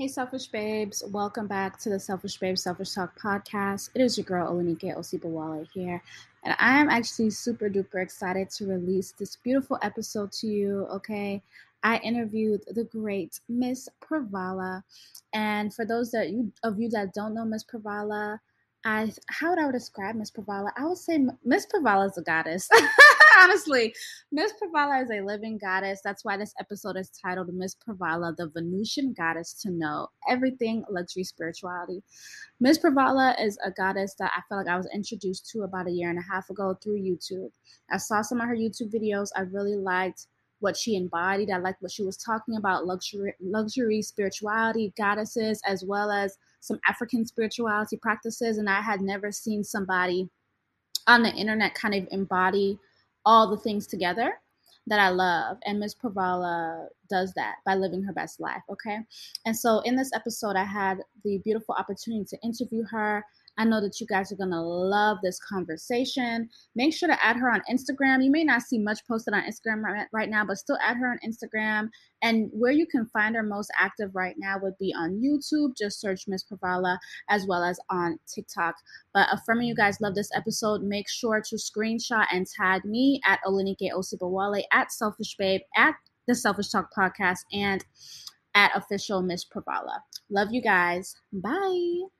Hey, Selfish Babes. Welcome back to the Selfish Babes Selfish Talk podcast. It is your girl, Olanike Osibawale here. And I am actually super duper excited to release this beautiful episode to you, okay? I interviewed the great Miss Pravala. And for those that you of you that don't know Miss Pravala, I how would I describe Miss Pravala? I would say Miss Pravala is a goddess. Honestly, Miss Pravala is a living goddess. That's why this episode is titled Miss Pravala, the Venusian goddess to know everything luxury spirituality. Miss Pravala is a goddess that I feel like I was introduced to about a year and a half ago through YouTube. I saw some of her YouTube videos. I really liked what she embodied. I liked what she was talking about luxury luxury spirituality, goddesses, as well as some African spirituality practices, and I had never seen somebody on the internet kind of embody all the things together that I love. And Ms. Pravala does that by living her best life. Okay. And so in this episode, I had the beautiful opportunity to interview her I know that you guys are going to love this conversation. Make sure to add her on Instagram. You may not see much posted on Instagram right, now, but still add her on Instagram. And where you can find her most active right now would be on YouTube. Just search Miss Pravala as well as on TikTok. But affirming you guys love this episode, make sure to screenshot and tag me at Olanike Osibawale, at Selfish Babe, at the Selfish Talk Podcast, and at official Miss Pravala. Love you guys. Bye.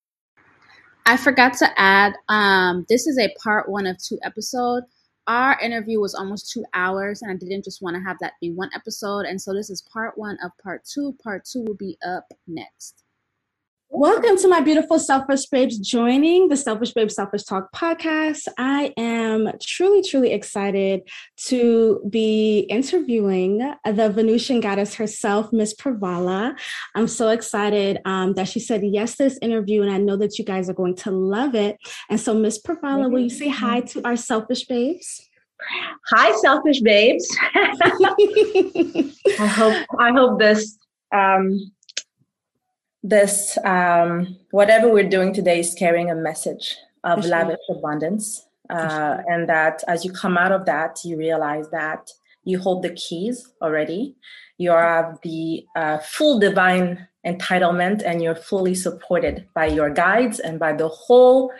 I forgot to add, um, this is a part one of two episode. Our interview was almost two hours, and I didn't just want to have that be one episode. And so this is part one of part two. Part two will be up next. Welcome to my beautiful Selfish Babes joining the Selfish Babes Selfish Talk podcast. I am truly, truly excited to be interviewing the Venusian goddess herself, Miss Pravala. I'm so excited um, that she said yes to this interview, and I know that you guys are going to love it. And so, Miss Pravala, will you say hi to our Selfish Babes? Hi, Selfish Babes. I hope I hope this um, this um, whatever we're doing today is carrying a message of sure. lavish abundance uh, sure. and that as you come out of that you realize that you hold the keys already you have the uh, full divine entitlement and you're fully supported by your guides and by the whole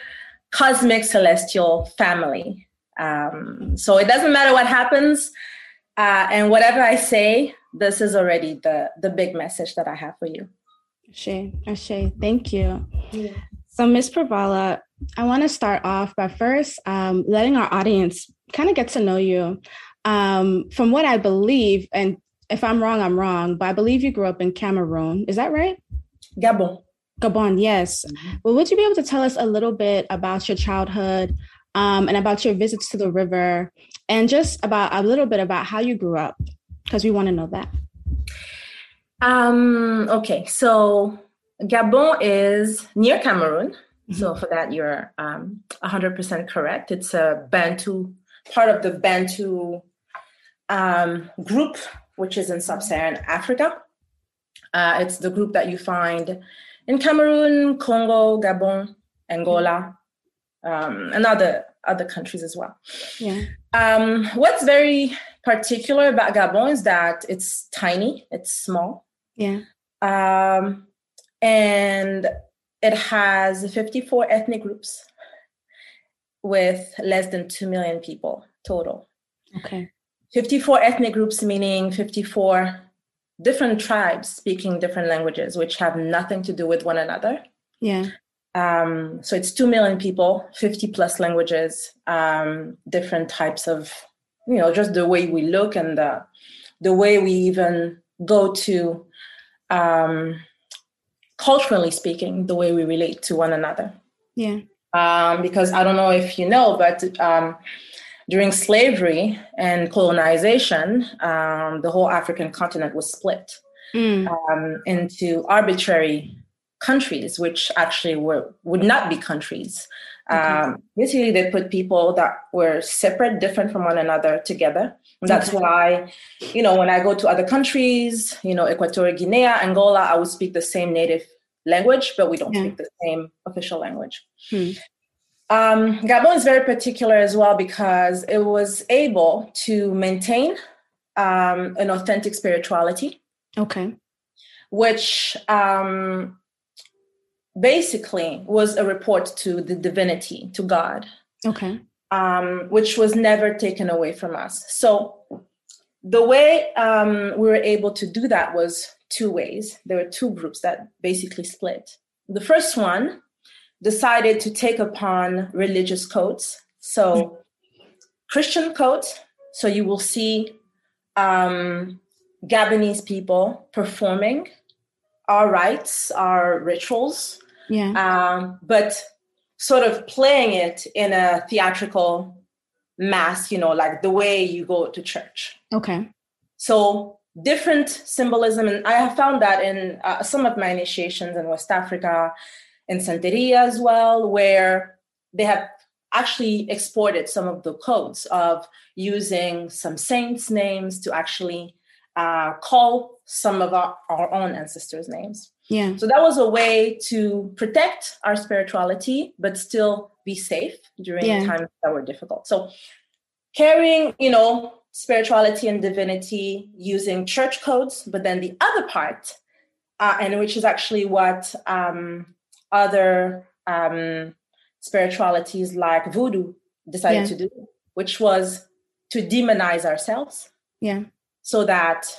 cosmic celestial family um, so it doesn't matter what happens uh, and whatever i say this is already the the big message that i have for you Ashe, Ashe, thank you. Yeah. So, Miss Pravala, I want to start off by first um, letting our audience kind of get to know you. Um, from what I believe, and if I'm wrong, I'm wrong, but I believe you grew up in Cameroon. Is that right? Gabon. Gabon, yes. Mm-hmm. Well, would you be able to tell us a little bit about your childhood um, and about your visits to the river and just about a little bit about how you grew up? Because we want to know that. Um, okay, so Gabon is near Cameroon. Mm-hmm. So for that, you're um, 100% correct. It's a Bantu, part of the Bantu um, group, which is in sub-Saharan Africa. Uh, it's the group that you find in Cameroon, Congo, Gabon, Angola, um, and other other countries as well. Yeah. Um, what's very particular about Gabon is that it's tiny, it's small, yeah. Um, and it has 54 ethnic groups with less than 2 million people total. Okay. 54 ethnic groups, meaning 54 different tribes speaking different languages, which have nothing to do with one another. Yeah. Um, so it's 2 million people, 50 plus languages, um, different types of, you know, just the way we look and the, the way we even go to um, culturally speaking, the way we relate to one another. Yeah. Um, because I don't know if you know, but um, during slavery and colonization, um, the whole African continent was split. mm. um, into arbitrary countries, which actually were would not be countries. Okay. Um, basically, they put people that were separate, different from one another, together. And that's okay. why, you know, when I go to other countries, you know, Equatorial Guinea, Angola, I would speak the same native language, but we don't yeah. speak the same official language. Hmm. Um, Gabon is very particular as well because it was able to maintain um, an authentic spirituality. Okay. Which um, basically was a report to the divinity, to God. Okay. Um, which was never taken away from us. So the way um, we were able to do that was two ways. There were two groups that basically split. The first one decided to take upon religious codes. So, Christian codes. So, you will see um, Gabonese people performing our rites, our rituals, yeah. Um, but sort of playing it in a theatrical mass, you know, like the way you go to church. Okay. So different symbolism, and I have found that in uh, some of my initiations in West Africa, in Santeria as well, where they have actually exported some of the codes of using some saints' names to actually uh, call some of our, our own ancestors' names. Yeah. So that was a way to protect our spirituality, but still be safe during yeah. times that were difficult. So carrying, you know, spirituality and divinity using church codes, but then the other part, uh, and which is actually what um, other um, spiritualities like voodoo decided yeah. to do, which was to demonize ourselves. Yeah. So that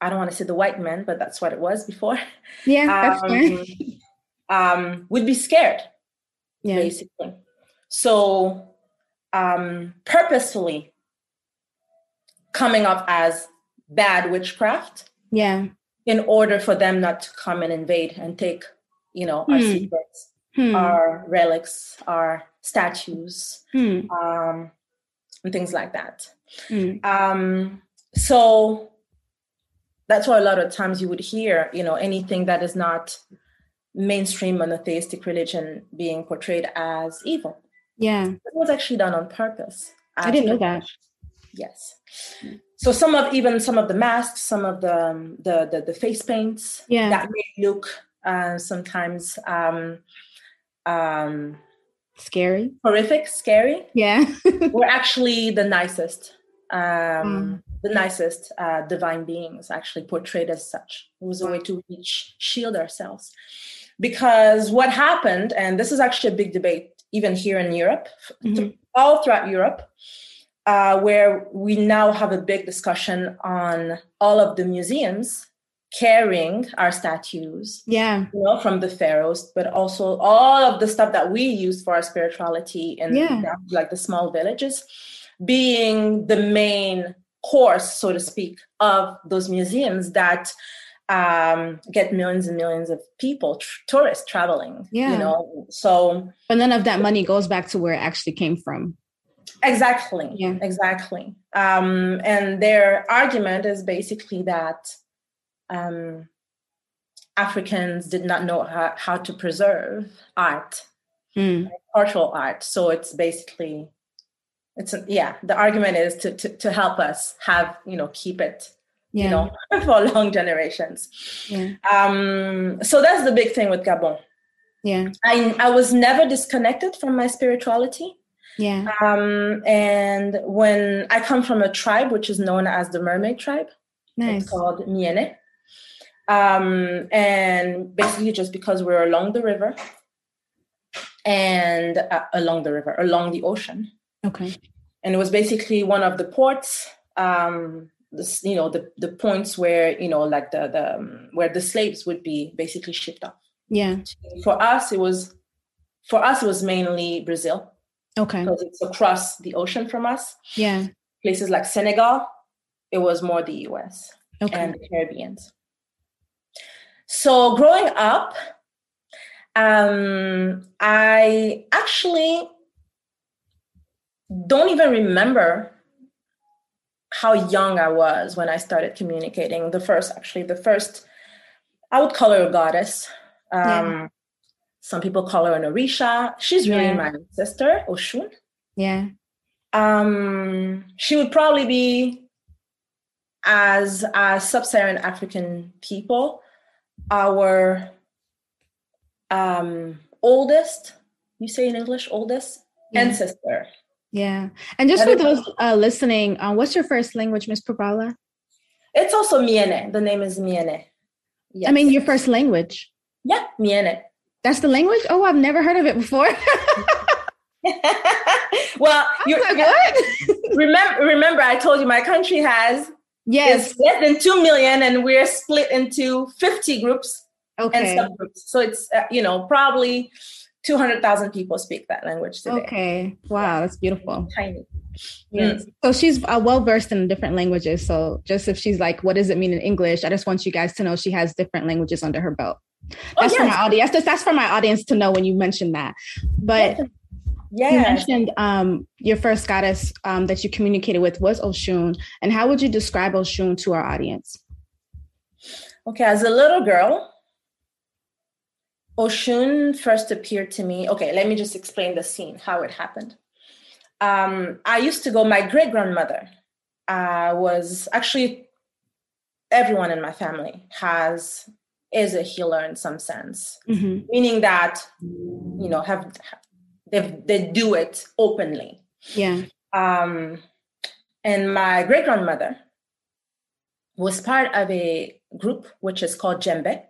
I don't want to say the white men, but that's what it was before. Yeah, that's um, um, would be scared, yeah. basically. So um, purposefully coming up as bad witchcraft. Yeah. In order for them not to come and invade and take, you know, our hmm. secrets, hmm. our relics, our statues, hmm. um, and things like that. Hmm. Um, so that's why a lot of times you would hear, you know, anything that is not mainstream monotheistic religion being portrayed as evil. Yeah. It was actually done on purpose. I didn't know that. Yes. So some of even some of the masks, some of the um, the the, the face paints yeah. that may look uh, sometimes um, um, scary, horrific, scary. Yeah, were actually the nicest um, mm. The nicest uh, divine beings actually portrayed as such. It was a way to reach, shield ourselves. Because what happened, and this is actually a big debate even here in Europe, mm-hmm. all throughout Europe, uh, where we now have a big discussion on all of the museums carrying our statues yeah you know from the pharaohs but also all of the stuff that we use for our spirituality in yeah. like the small villages being the main course, so to speak, of those museums that um, get millions and millions of people, tr- tourists traveling. Yeah. You know, so. But none of that money goes back to where it actually came from. Exactly. Yeah. Exactly. Um, and their argument is basically that um, Africans did not know how, how to preserve art, mm. cultural art. So it's basically it's a, yeah the argument is to, to to help us have you know keep it yeah. you know for long generations. Yeah. um so that's the big thing with gabon. Yeah. I i was never disconnected from my spirituality. Yeah. Um and when i come from a tribe which is known as the mermaid tribe nice. it's called miene. Um and basically just because we're along the river and uh, along the river along the ocean Okay. And it was basically one of the ports, um, this, you know, the, the points where, you know, like the, the um, where the slaves would be basically shipped off. Yeah. For us, it was, for us, it was mainly Brazil. Okay. Because it's across the ocean from us. Yeah. Places like Senegal, it was more the US okay. and the Caribbean. So growing up, um, I actually don't even remember how young I was when I started communicating. The first, actually, the first, I would call her a goddess. Um, yeah. Some people call her an Orisha. She's really yeah. my sister, Oshun. Yeah. Um, she would probably be as as sub-Saharan African people, our um, oldest, you say in English, oldest yeah. ancestor. Yeah. And just that for those uh, listening, uh, what's your first language, Miss Pravala? It's also Miene. The name is Miene. Yes. I mean, your first language. Yeah, Miene. That's the language? Oh, I've never heard of it before. well, you like, what? remember, remember, I told you my country has yes less than two million, and we're split into fifty groups okay. and subgroups. So it's uh, you know probably 200,000 people speak that language today. Okay. Wow, that's beautiful. Tiny. Yes. Mm. So she's uh, well versed in different languages. So just if she's like, what does it mean in English? I just want you guys to know she has different languages under her belt. Oh, that's oh, yes. for my audience. That's, that's for my audience to know when you mentioned that. But yes. you mentioned um, your first goddess um, that you communicated with was Oshun. And how would you describe Oshun to our audience? Okay, as a little girl, Oshun first appeared to me. Okay, let me just explain the scene, how it happened. Um, I used to go, my great grandmother uh, was actually, everyone in my family has is a healer in some sense, mm-hmm. meaning that, you know, have they they do it openly. Yeah. Um, and my great grandmother was part of a group which is called Djembe.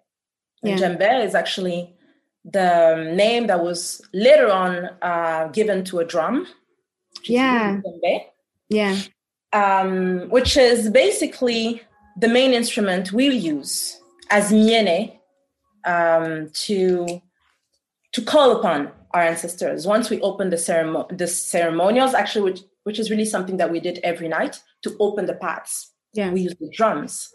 Yeah. Djembe is actually the name that was later on uh, given to a drum. Yeah. Yeah. Um, which is basically the main instrument we use as miene um, to to call upon our ancestors. Once we open the, ceremon- the ceremonials, actually, which which is really something that we did every night to open the paths. Yeah. We use the drums.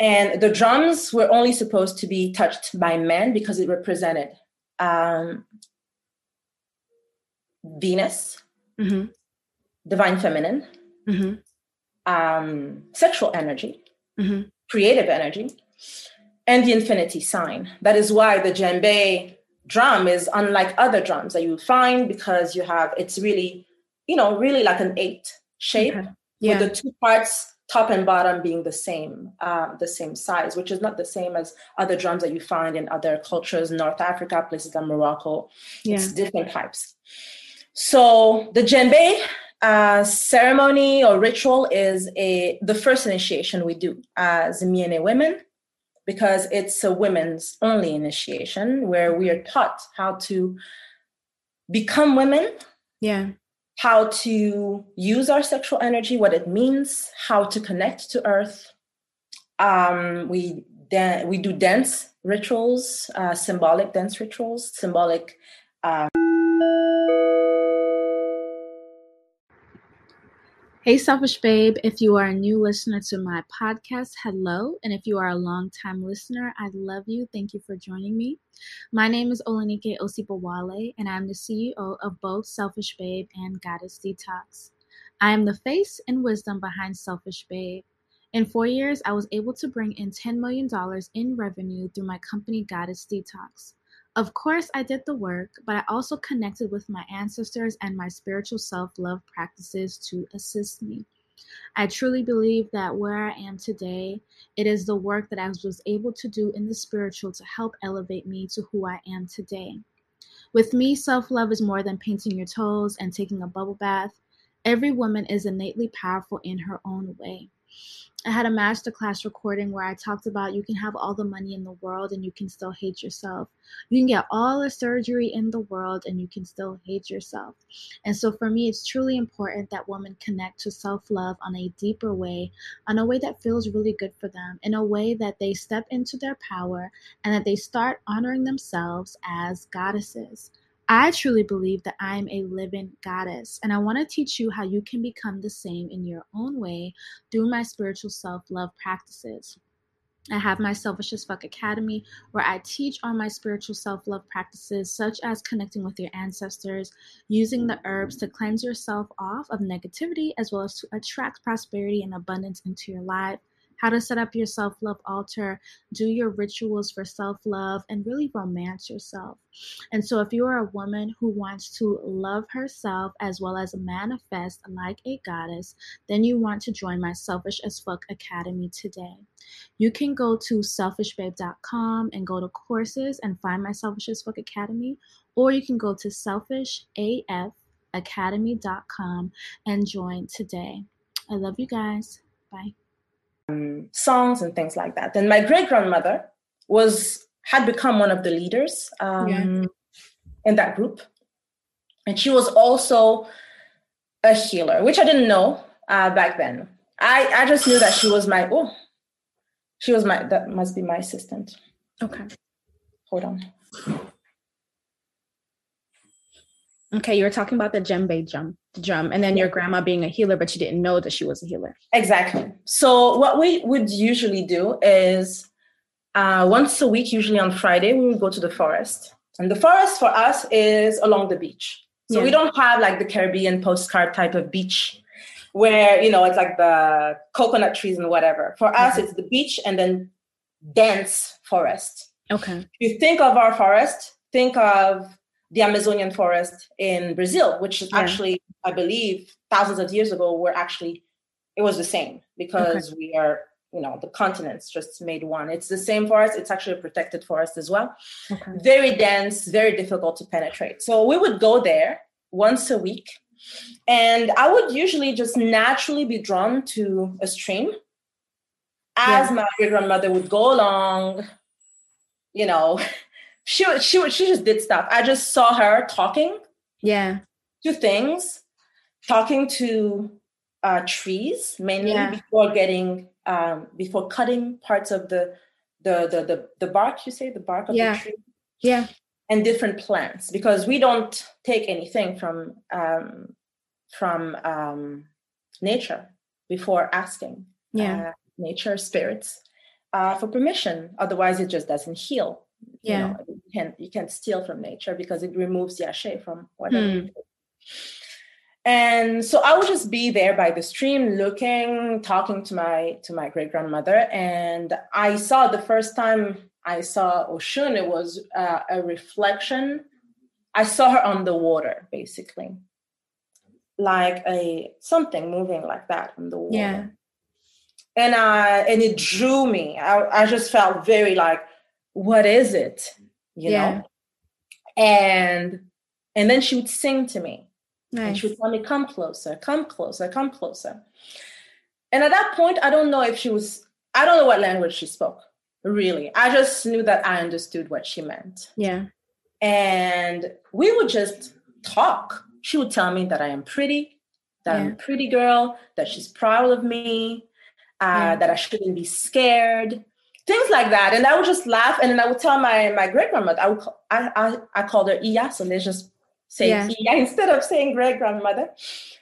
And the drums were only supposed to be touched by men because it represented um, Venus, mm-hmm. divine feminine, mm-hmm. um, sexual energy, mm-hmm. creative energy, and the infinity sign. That is why the djembe drum is unlike other drums that you find because you have it's really, you know, really like an eight shape okay. yeah. with the two parts top and bottom being the same, uh, the same size, which is not the same as other drums that you find in other cultures, North Africa, places like Morocco. Yeah. It's different types. So the djembe uh, ceremony or ritual is a the first initiation we do as Miene women because it's a women's only initiation where we are taught how to become women. Yeah how to use our sexual energy, what it means, how to connect to Earth. Um, we dan- we do dance rituals, uh, symbolic dance rituals, symbolic. Uh, Hey, Selfish Babe. If you are a new listener to my podcast, hello. And if you are a long-time listener, I love you. Thank you for joining me. My name is Olanike Osibawale, and I'm the CEO of both Selfish Babe and Goddess Detox. I am the face and wisdom behind Selfish Babe. In four years, I was able to bring in $10 million in revenue through my company, Goddess Detox. Of course, I did the work, but I also connected with my ancestors and my spiritual self love practices to assist me. I truly believe that where I am today, it is the work that I was able to do in the spiritual to help elevate me to who I am today. With me, self love is more than painting your toes and taking a bubble bath. Every woman is innately powerful in her own way. I had a masterclass recording where I talked about you can have all the money in the world and you can still hate yourself. You can get all the surgery in the world and you can still hate yourself. And so for me, it's truly important that women connect to self love on a deeper way, on a way that feels really good for them, in a way that they step into their power and that they start honoring themselves as goddesses. I truly believe that I am a living goddess, and I want to teach you how you can become the same in your own way through my spiritual self love practices. I have my Selfish as Fuck Academy, where I teach on my spiritual self love practices, such as connecting with your ancestors, using the herbs to cleanse yourself off of negativity, as well as to attract prosperity and abundance into your life how to set up your self love altar, do your rituals for self love, and really romance yourself. And so, if you are a woman who wants to love herself as well as manifest like a goddess, then you want to join my Selfish as Fuck Academy today. You can go to selfishbabe.com and go to courses and find my Selfish as Fuck Academy, or you can go to selfishafacademy.com and join today. I love you guys. Bye um, songs and things like that. And my great grandmother was had become one of the leaders um, yeah. in that group, and she was also a healer, which I didn't know uh, back then. I I just knew that she was my oh, she was my that must be my assistant. Okay, hold on. Okay, you were talking about the djembe drum, drum, and then your grandma being a healer, but you didn't know that she was a healer. Exactly. So what we would usually do is uh, once a week, usually on Friday, we would go to the forest, and the forest for us is along the beach. So yeah. we don't have like the Caribbean postcard type of beach where you know it's like the coconut trees and whatever. For us, mm-hmm. it's the beach and then dense forest. Okay. If you think of our forest, think of the Amazonian forest in Brazil, which is yeah. actually, I believe, thousands of years ago, were actually it was the same because okay. we are, you know, the continents just made one. It's the same forest. It's actually a protected forest as well. Okay. Very dense, very difficult to penetrate. So we would go there once a week, and I would usually just naturally be drawn to a stream as yeah. my great grandmother would go along, you know, she she she just did stuff. I just saw her talking. Yeah. To things, talking to uh, trees mainly yeah. before getting um, before cutting parts of the the the the, the bark. You say the bark of yeah. the tree. Yeah. And different plants because we don't take anything from um, from um, nature before asking. Yeah. Uh, nature spirits uh, for permission. Otherwise, it just doesn't heal yeah. you know you can't you can't steal from nature because it removes yashe from whatever hmm. and so i would just be there by the stream looking talking to my to my great grandmother. And i saw the first time i saw oshun it was uh, a reflection. I saw her on the water basically. Like a something moving like that on the water. Yeah. And I and it drew me. I, I just felt very like what is it? You yeah. know and and then she would sing to me. Nice. and she would tell me come closer come closer come closer. And at that point i don't know if she was i don't know what language she spoke really. I just knew that i understood what she meant. Yeah. And we would just talk. She would tell me that i am pretty that yeah. i'm a pretty girl that she's proud of me uh, yeah. that i shouldn't be scared things like that. And I would just laugh, and then I would tell my my great grandmother. I would I, I I called her Iya, so let's just say yeah. Iya instead of saying great grandmother.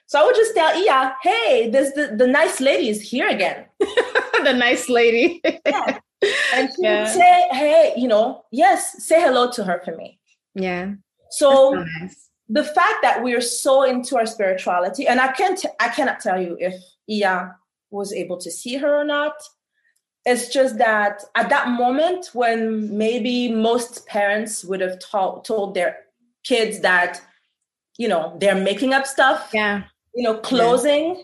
So I would just tell Iya, hey, this the, the nice lady is here again. the nice lady. yeah. And she yeah. would say, hey, you know, yes, say hello to her for me. Yeah. So, nice. the fact that we are so into our spirituality, and I can't I cannot tell you if Iya was able to see her or not it's just that at that moment when maybe most parents would have told told their kids that you know they're making up stuff yeah you know closing yeah.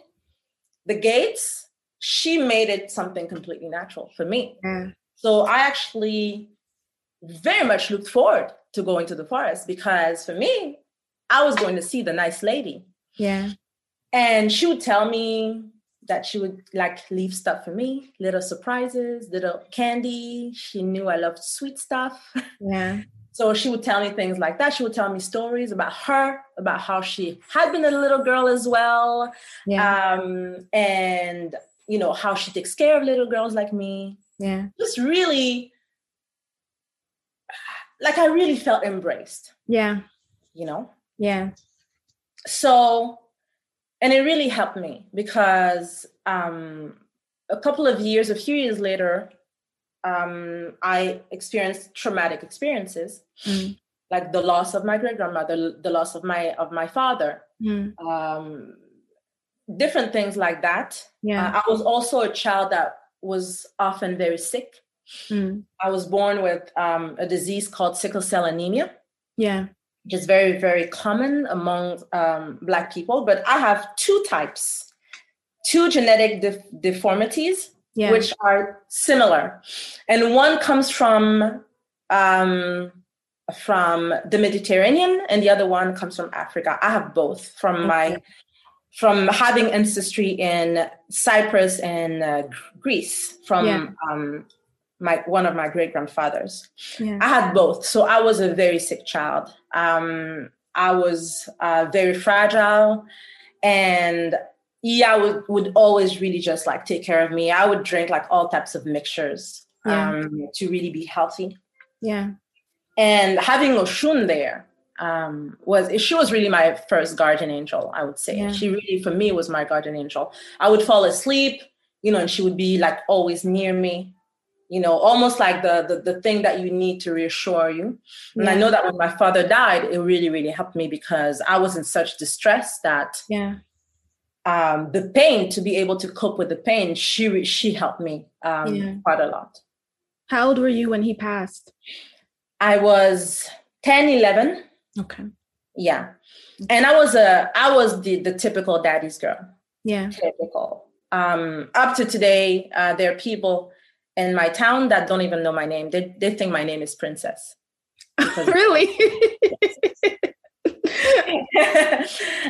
the gates she made it something completely natural for me yeah. so i actually very much looked forward to going to the forest because for me i was going to see the nice lady yeah and she would tell me that she would like leave stuff for me, little surprises, little candy. She knew I loved sweet stuff. Yeah. So she would tell me things like that. She would tell me stories about her, about how she had been a little girl as well. Yeah. Um, and you know, how she takes care of little girls like me. Yeah. Just really like I really felt embraced. Yeah. You know? Yeah. So and it really helped me because um, a couple of years, a few years later, um, I experienced traumatic experiences, Mm. like the loss of my great grandmother, the loss of my of my father, Mm. um, different things like that. Yeah. Uh, I was also a child that was often very sick. Mm. I was born with um, a disease called sickle cell anemia, Yeah. Which is very, very common among um, Black people. But I have two types, two genetic def- deformities, Yeah. which are similar. And one comes from um, from the Mediterranean, and the other one comes from Africa. I have both from my from having ancestry in Cyprus and uh, Greece from Yeah. um, my one of my great grandfathers. yeah. I had both, so I was a very sick child. Um, I was uh, very fragile, and yeah, would would always really just like take care of me. I would drink like all types of mixtures Yeah. um, to really be healthy yeah. and having Oshun there um, was she was really my first guardian angel. I would say Yeah. she really for me was my guardian angel. I would fall asleep, you know, and she would be like always near me, you know, almost like the the, the thing that you need to reassure you. And I know that when my father died, it really really helped me because I was in such distress that Yeah. um, the pain to be able to cope with the pain, she she helped me um, Yeah. quite a lot. How old were you when he passed? I was 10, 11. Okay. Yeah. And I was a I was the the typical daddy's girl. Yeah. Typical. Um up to today, uh, there are people in my town that don't even know my name. They they think my name is Princess. Really?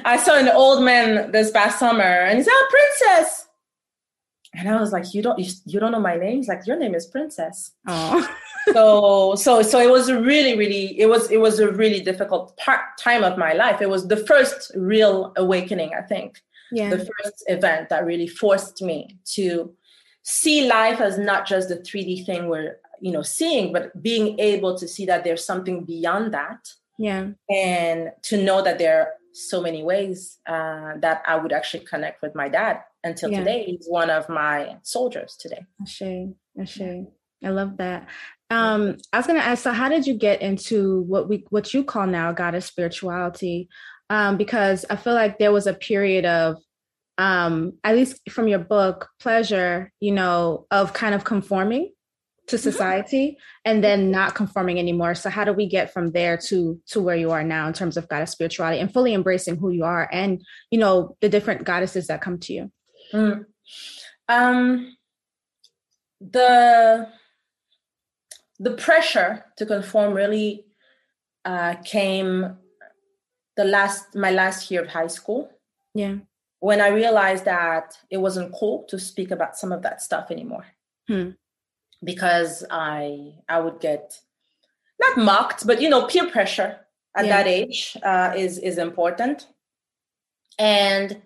I saw an old man this past summer and he said, oh, Princess. And I was like, you don't you, you don't know my name? He's like, your name is Princess. oh. so so so it was really really it was it was a really difficult part time of my life it was the first real awakening i think Yeah. the first event that really forced me to see life as not just the 3d thing we're you know seeing but being able to see that there's something beyond that Yeah. and to know that there are so many ways uh, that i would actually connect with my dad until Yeah. today he's one of my soldiers today Ashe. Ashe. I love that. Um, I was gonna ask, so how did you get into what we what you call now goddess spirituality? Um, because I feel like there was a period of um, at least from your book, pleasure, you know, of kind of conforming to society and then not conforming anymore. So how do we get from there to to where you are now in terms of goddess spirituality and fully embracing who you are and you know the different goddesses that come to you? Mm. Um, the the pressure to conform really uh, came the last my last year of high school Yeah. When I realized that it wasn't cool to speak about some of that stuff anymore Hmm. because I I would get not mocked but you know peer pressure at Yeah. that age uh, is is important and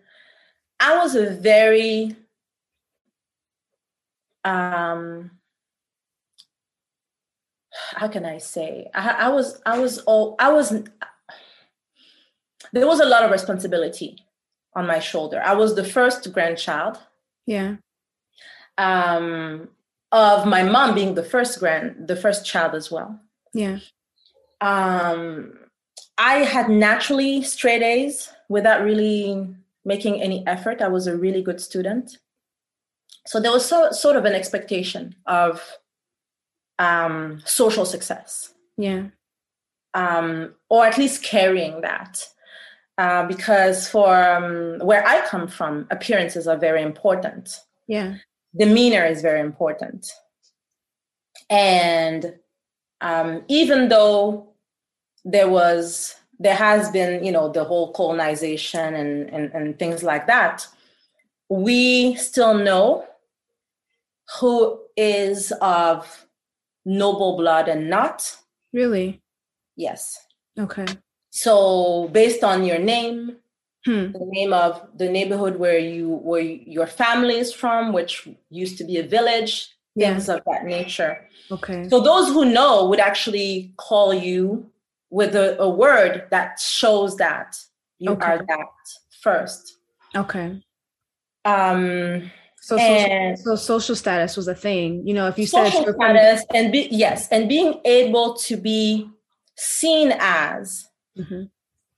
I was a very um how can I say I, I was I was all I was there was a lot of responsibility on my shoulder. I was the first grandchild Yeah. um, of my mom being the first grand, the first child as well. Yeah. Um, I had naturally straight A's without really making any effort. I was a really good student, so there was so, sort of an expectation of um, social success, Yeah. um, or at least carrying that. Uh, because for um, where I come from, appearances are very important. Yeah. demeanor is very important. And um, even though there was, there has been, you know, the whole colonization and, and, and things like that, we still know who is of noble blood and not. Really? Yes. Okay. So based on your name, Hmm. the name of the neighborhood where you where your family is from, which used to be a village, Yeah. things of that nature. Okay. So those who know would actually call you with a, a word that shows that you Okay. are that first. Okay. Um, So social, so social status was a thing. You know, if you said social status and be, yes, and being able to be seen as, mm-hmm.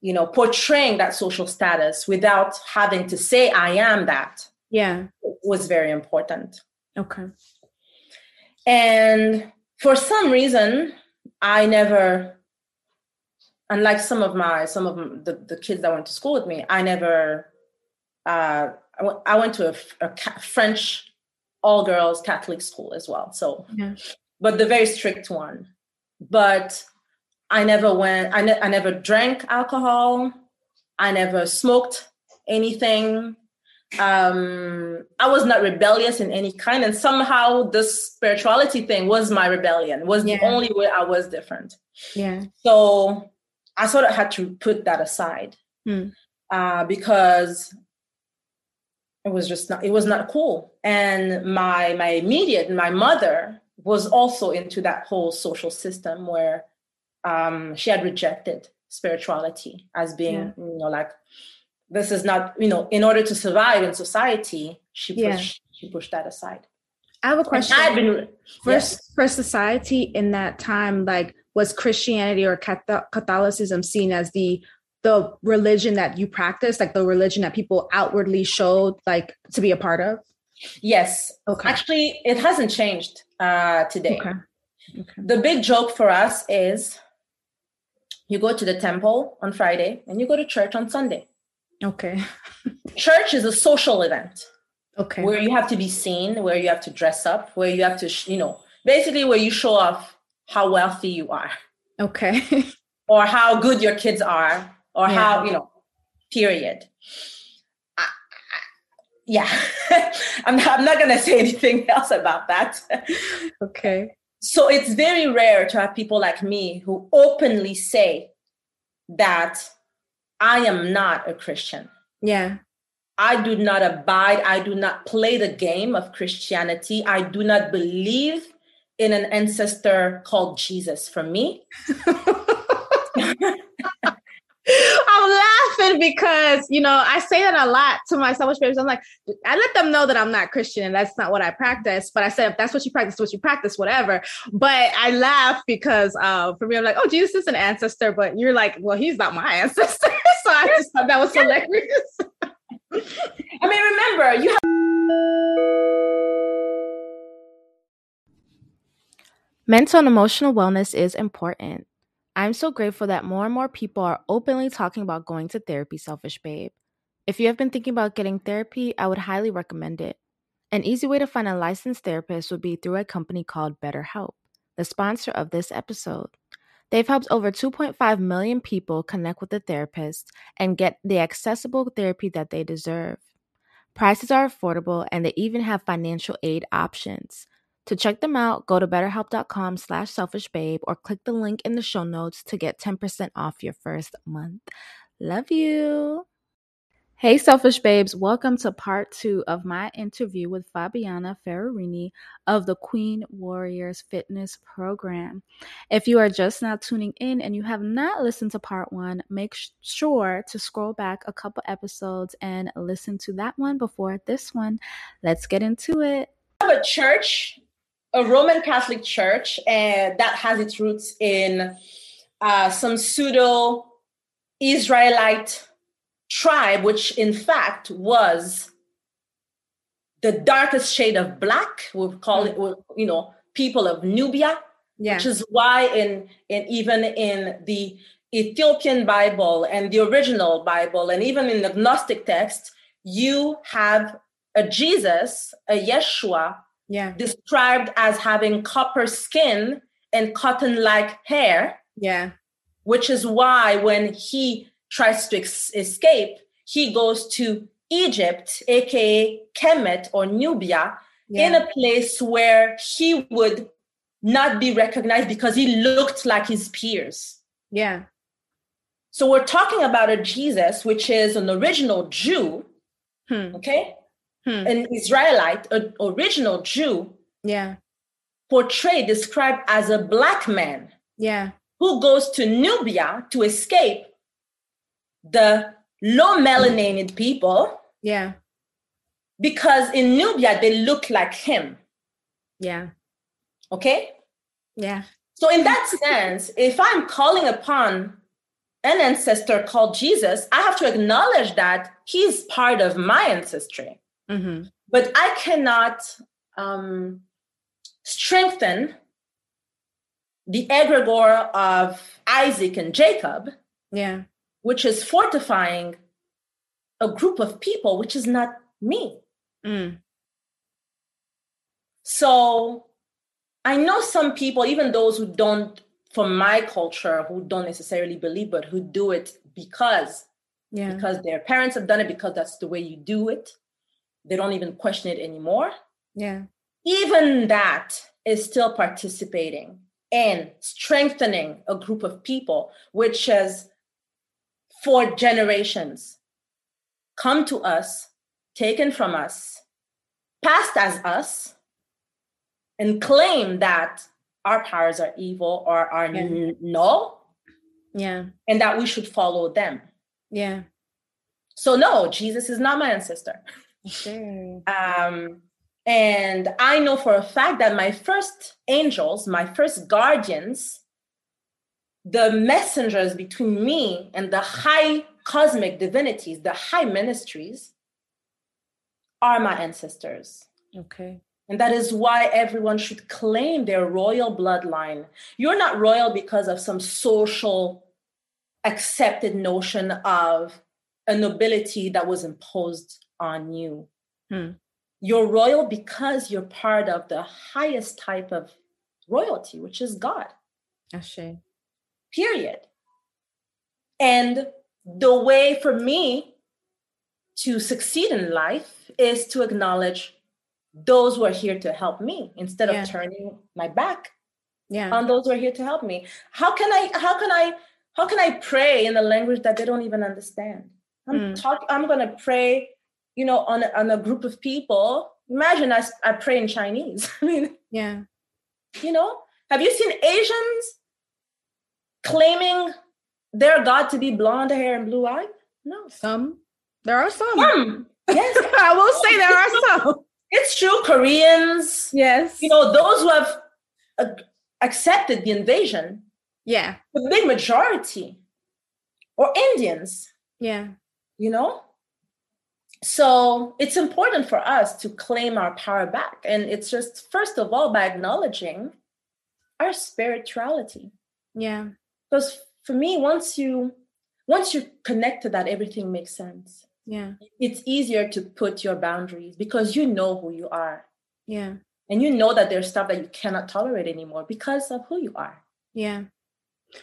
you know, portraying that social status without having to say I am that. Yeah, was very important. Okay. And for some reason, I never, unlike some of my some of the, the kids that went to school with me, I never uh, I, w- I went to a, a French all girls Catholic school as well. So, yeah. but the very strict one. But I never went, I, ne- I never drank alcohol. I never smoked anything. Um, I was not rebellious in any kind. And somehow this spirituality thing was my rebellion, was yeah. the only way I was different. Yeah. So I sort of had to put that aside hmm. uh, because it was just not it was not cool and my my immediate my mother was also into that whole social system where um, she had rejected spirituality as being yeah. you know like this is not you know in order to survive in society she pushed yeah. she pushed that aside i have a question i been, for, yes. for society in that time like was christianity or catholicism seen as the the religion that you practice, like the religion that people outwardly showed like to be a part of? Yes. Okay. Actually, it hasn't changed uh, today. Okay. okay. The big joke for us is you go to the temple on Friday and you go to church on Sunday. Okay. church is a social event. Okay. Where you have to be seen, where you have to dress up, where you have to, you know, basically where you show off how wealthy you are. Okay. or how good your kids are or yeah. how you know period I, I, yeah i'm not, I'm not going to say anything else about that okay so it's very rare to have people like me who openly say that i am not a christian yeah I do not abide, I do not play the game of Christianity. I do not believe in an ancestor called Jesus for me. I'm laughing because you know I say that a lot to my selfish babies. I'm like, I let them know that I'm not Christian and that's not what I practice. But I said if that's what you practice, what you practice, whatever. But I laugh because uh, for me, I'm like, oh, Jesus is an ancestor, but you're like, well, he's not my ancestor. so I just thought that was hilarious. I mean, remember you have. Mental and emotional wellness is important. I'm so grateful that more and more people are openly talking about going to therapy, Selfish Babe. If you have been thinking about getting therapy, I would highly recommend it. An easy way to find a licensed therapist would be through a company called BetterHelp, the sponsor of this episode. They've helped over 2.5 million people connect with a therapist and get the accessible therapy that they deserve. Prices are affordable and they even have financial aid options. To check them out, go to betterhelp.com slash selfishbabe or click the link in the show notes to get 10% off your first month. Love you. Hey, Selfish Babes, welcome to part two of my interview with Fabiana Ferrarini of the Queen Warriors Fitness Program. If you are just now tuning in and you have not listened to part one, make sure to scroll back a couple episodes and listen to that one before this one. Let's get into it. I have a church a Roman Catholic church, and that has its roots in uh, some pseudo Israelite tribe, which in fact was the darkest shade of black. We'll call it, you know, people of Nubia, yeah. which is why in in even in the Ethiopian Bible and the original Bible, and even in the Gnostic text, you have a Jesus, a Yeshua, yeah. described as having copper skin and cotton like hair. Yeah. Which is why when he tries to ex- escape, he goes to Egypt, aka Kemet or Nubia, yeah. in a place where he would not be recognized because he looked like his peers. Yeah. So we're talking about a Jesus, which is an original Jew, hmm. okay, hmm. an Israelite, an original Jew, yeah, portrayed, described as a black man, yeah, who goes to Nubia to escape the low melanated people, yeah, because in Nubia they look like him. Yeah. Okay? Yeah. So, in that sense, if I'm calling upon an ancestor called Jesus, I have to acknowledge that he's part of my ancestry. Mm-hmm. But I cannot um, strengthen the egregore of Isaac and Jacob, Yeah. which is fortifying a group of people, which is not me. Mm. So I know some people, even those who don't, from my culture, who don't necessarily believe, but who do it because Yeah. because their parents have done it, because that's the way you do it. They don't even question it anymore. Yeah. Even that is still participating in strengthening a group of people, which has for generations come to us, taken from us, passed as us, and claim that our powers are evil or are Yeah. null Yeah. and that we should follow them. Yeah. So, no, Jesus is not my ancestor. Sure. Um, and I know for a fact that my first angels, my first guardians, the messengers between me and the high cosmic divinities, the high ministries, are my ancestors. Okay. And that is why everyone should claim their royal bloodline. You're not royal because of some social accepted notion of a nobility that was imposed on you. Hmm. You're royal because you're part of the highest type of royalty, which is God, Ashe. period. And the way for me to succeed in life is to acknowledge those who are here to help me instead Yeah. of turning my back Yeah. on those who are here to help me. How can I how can I how can I pray in a language that they don't even understand? I'm Mm. talk I'm gonna pray, you know, on a, on a group of people. Imagine I, I pray in Chinese. I mean, yeah. you know, have you seen Asians claiming their God to be blonde hair and blue eyed? No. Some. There are some. Some. Yes, I will say there are some. it's true. Koreans, Yes. you know, those who have uh, accepted the invasion, Yeah. the big majority, or Indians, Yeah. you know? So it's important for us to claim our power back. And it's just, first of all, by acknowledging our spirituality. Yeah. Because for me, once you once you connect to that, everything makes sense. Yeah. It's easier to put your boundaries because you know who you are. Yeah. And you know that there's stuff that you cannot tolerate anymore because of who you are. Yeah.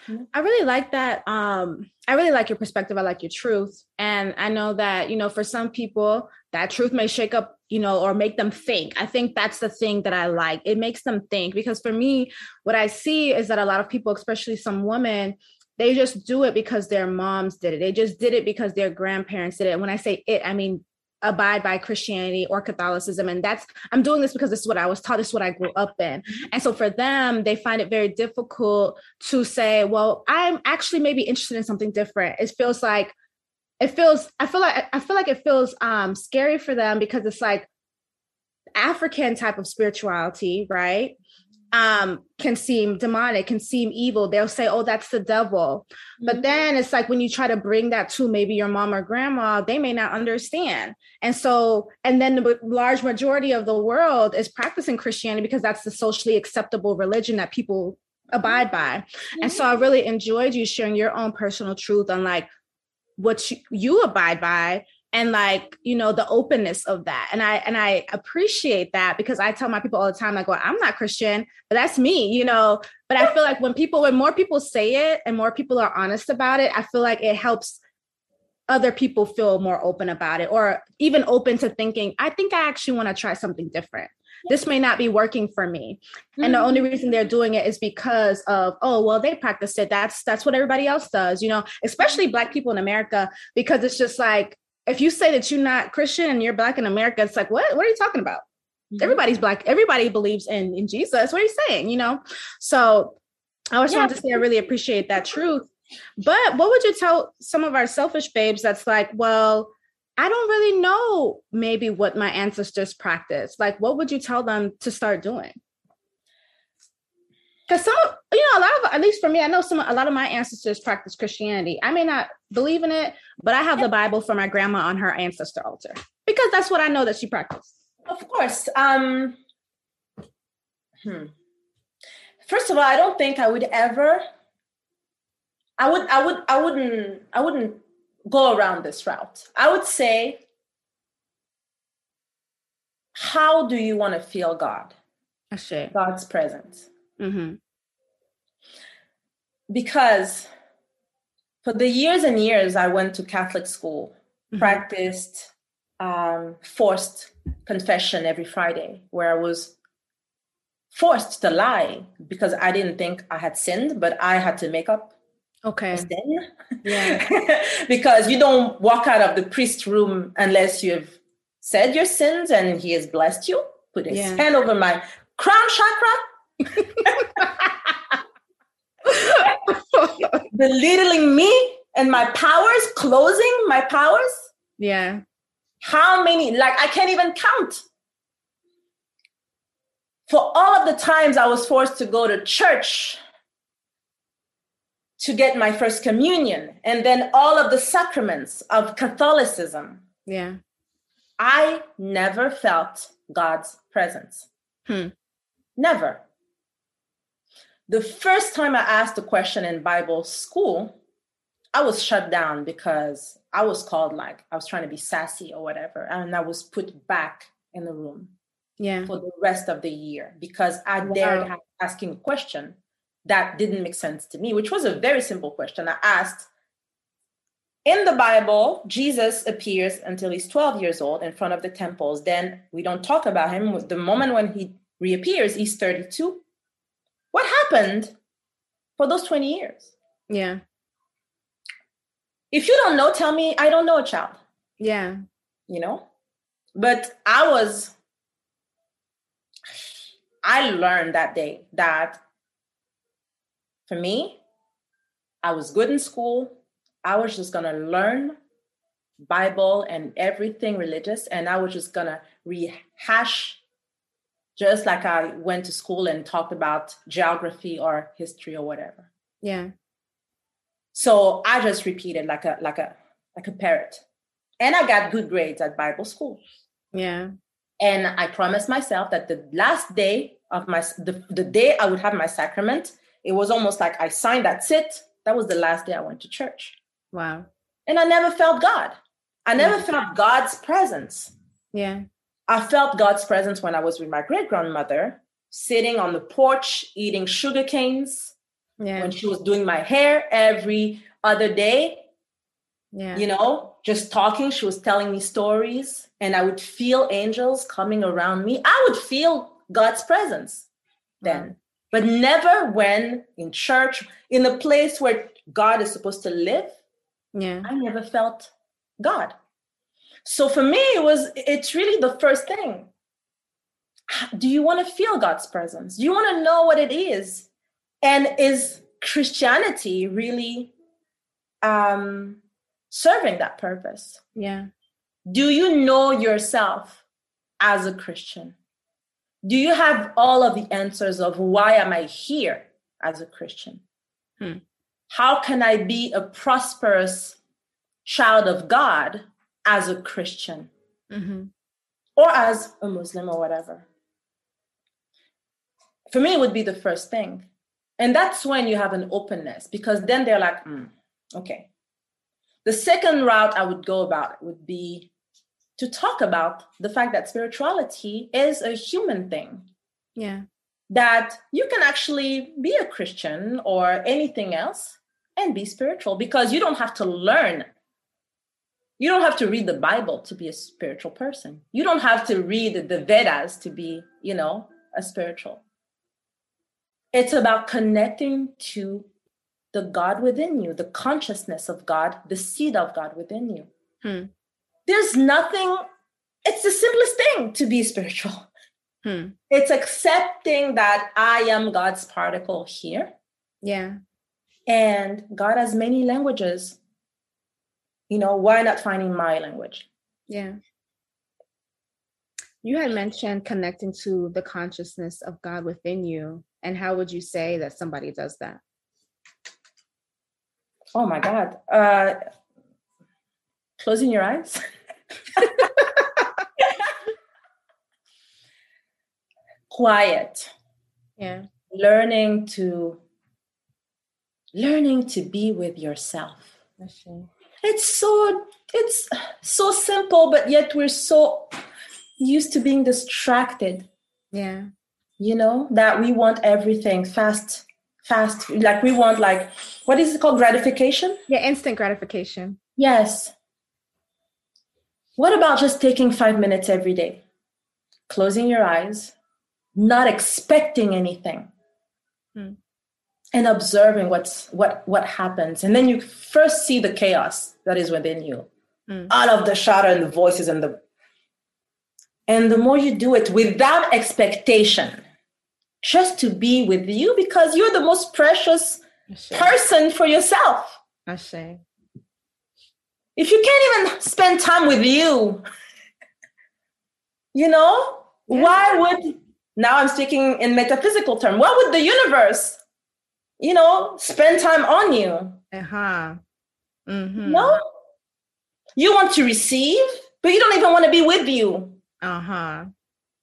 Mhm. I really like that. Um, I really like your perspective. I like your truth. And I know that, you know, for some people, that truth may shake up, you know, or make them think. I think that's the thing that I like. It makes them think. Because for me, what I see is that a lot of people, especially some women, they just do it because their moms did it. They just did it because their grandparents did it. And when I say it, I mean abide by Christianity or Catholicism. And that's, I'm doing this because this is what I was taught, this is what I grew up in. And so for them, they find it very difficult to say, well, I'm actually maybe interested in something different. It feels like, it feels, I feel like, I feel like it feels um, scary for them because it's like African type of spirituality, right? Um can seem demonic can seem evil. They'll say oh that's the devil. But mm-hmm. then it's like when you try to bring that to maybe your mom or grandma they may not understand. And so and then the large majority of the world is practicing christianity because that's the socially acceptable religion that people abide mm-hmm. by. And so mm-hmm. i really enjoyed you sharing your own personal truth on like what you, you abide by and like you know the openness of that. And i and i appreciate that because i tell my people all the time like well i'm not christian but that's me you know? But i feel like when people when more people say it and more people are honest about it i feel like it helps other people feel more open about it or even open to thinking i think i actually want to try something different. This may not be working for me. And the mm-hmm. only reason they're doing it is because of oh well they practice it. That's that's what everybody else does you know? Especially black people in america because it's just like if you say that you're not Christian and you're black in America, it's like, what? What are you talking about? Mhm. Everybody's black. Everybody believes in in Jesus. What are you saying? You know. So I just Yeah. wanted to say I really appreciate that truth. But what would you tell some of our selfish babes that's like, well, I don't really know maybe what my ancestors practiced. Like, what would you tell them to start doing? Because some, you know, a lot of, at least for me, I know some, a lot of my ancestors practice Christianity. I may not believe in it, but I have the Bible for my grandma on her ancestor altar because that's what I know that she practiced. Of course. Um, hmm. First of all, I don't think I would ever. I would. I would. I wouldn't. I wouldn't go around this route. I would say, how do you want to feel God? God's presence. Mm-hmm. Because for the years and years I went to Catholic school, mm-hmm. practiced um, forced confession every Friday, where I was forced to lie because I didn't think I had sinned, but I had to make up Okay. Sin. Yeah. because you don't walk out of the priest room unless you've said your sins and he has blessed you. Put his yeah. hand over my crown chakra. Belittling me and my powers, closing my powers. Yeah. How many? Like, I can't even count. For all of the times I was forced to go to church to get my first communion and then all of the sacraments of Catholicism. Yeah. I never felt God's presence. Hmm. Never. The first time I asked a question in Bible school, I was shut down because I was called like I was trying to be sassy or whatever. And I was put back in the room yeah. for the rest of the year because I wow. dared asking a question that didn't make sense to me, which was a very simple question. I asked, in the Bible, Jesus appears until he's 12 years old in front of the temples. Then we don't talk about him. The moment when he reappears, he's 32. What happened for those 20 years? Yeah. If you don't know, tell me, I don't know, a child. Yeah. You know? But I was, I learned that day that for me, I was good in school. I was just going to learn Bible and everything religious, and I was just going to rehash just like I went to school and talked about geography or history or whatever. Yeah. So I just repeated like a like a like a parrot. And I got good grades at Bible school. Yeah. And I promised myself that the last day of my the, the day I would have my sacrament, it was almost like I signed that sit. That was the last day I went to church. Wow. And I never felt God. I never yeah. felt God's presence. Yeah. I felt God's presence when I was with my great grandmother, sitting on the porch eating sugar canes. Yeah. When she was doing my hair every other day. Yeah. You know, just talking. She was telling me stories, and I would feel angels coming around me. I would feel God's presence then but never when in church, in the place where God is supposed to live. Yeah. I never felt God. So for me, it was, it's really the first thing. Do you want to feel God's presence? Do you want to know what it is? And is Christianity really um, serving that purpose? Yeah. Do you know yourself as a Christian? do you have all of the answers of why am i here as a christian hmm. how can i be a prosperous child of god as a christian mm-hmm. or as a muslim or whatever for me it would be the first thing and that's when you have an openness because then they're like mm, okay the second route i would go about would be to talk about the fact that spirituality is a human thing. Yeah. That you can actually be a Christian or anything else and be spiritual because you don't have to learn. You don't have to read the Bible to be a spiritual person. You don't have to read the Vedas to be, you know, a spiritual. It's about connecting to the God within you, the consciousness of God, the seed of God within you. Hmm there's nothing, it's the simplest thing to be spiritual. Hmm. It's accepting that I am God's particle here. Yeah. And God has many languages. You know, why not finding my language? Yeah. You had mentioned connecting to the consciousness of God within you. And how would you say that somebody does that? Oh my God. Uh, closing your eyes. Quiet. Yeah. Learning to learning to be with yourself. It's so it's so simple, but yet we're so used to being distracted. Yeah. You know, that we want everything fast, fast. Like we want like what is it called? Gratification? Yeah, instant gratification. Yes. What about just taking five minutes every day? Closing your eyes, not expecting anything. Hmm. And observing what's what what happens. And then you first see the chaos that is within you. Mm. All of the shadow and the voices and the and the more you do it without expectation, just to be with you because you're the most precious person for yourself. I say. If you can't even spend time with you, you know, yeah. why would now I'm speaking in metaphysical term, why would the universe, you know, spend time on you? Uh-huh. Mm-hmm. No. You want to receive, but you don't even want to be with you. Uh-huh.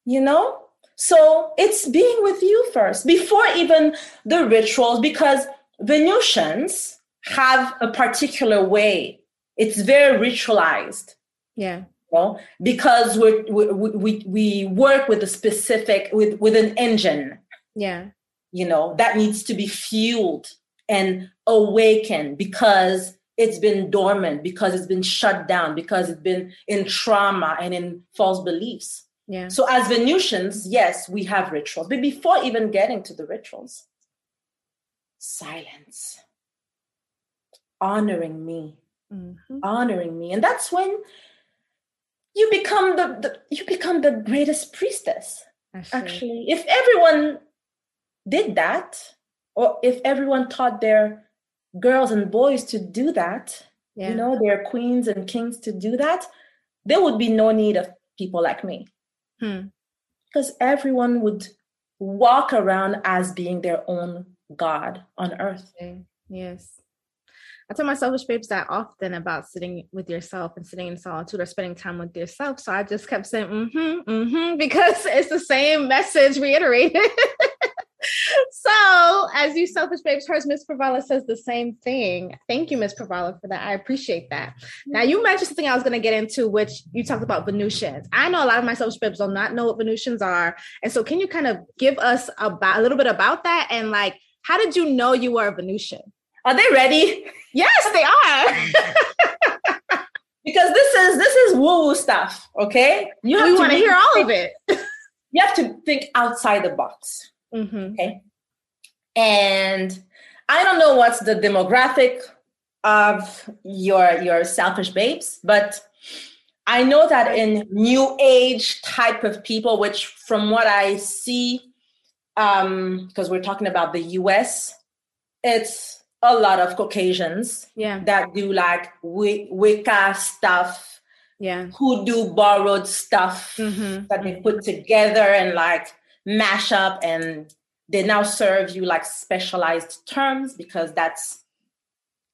You know? So it's being with you first before even the rituals, because Venusians have a particular way. It's very ritualized. Yeah. You know? Because we we, we, we work with a specific, with, with an engine. Yeah. You know, that needs to be fueled and awakened because it's been dormant because it's been shut down because it's been in trauma and in false beliefs. Yeah. So as venusians yes we have rituals. But before even getting to the rituals silence. Honoring me. Mm-hmm. honoring me. And that's when you become the, the you become the greatest priestess actually. If everyone did that or if everyone taught their girls and boys to do that, yeah. you know, they're queens and kings to do that, there would be no need of people like me. Hmm. Because everyone would walk around as being their own God on earth. Yes. I tell my selfish babes that often about sitting with yourself and sitting in solitude or spending time with yourself. So I just kept saying, mm-hmm, mm-hmm, because it's the same message reiterated. So, as you selfish babes heard, Miss Pravala says the same thing. Thank you, Miss Pravala, for that. I appreciate that. Now, you mentioned something I was going to get into, which you talked about Venusians. I know a lot of my selfish babes do not know what Venusians are, and so can you kind of give us about a little bit about that and like how did you know you were a Venusian? Are they ready? Yes, they are. because this is this is woo woo stuff. Okay, you we want to hear all of it. you have to think outside the box. Mm-hmm. Okay. And I don't know what's the demographic of your your selfish babes, but I know that in new age type of people, which from what I see, um, because we're talking about the US, it's a lot of Caucasians yeah. that do like Wicca stuff, yeah, who do borrowed stuff mm-hmm. that they put together and like mash up and they now serve you like specialized terms because that's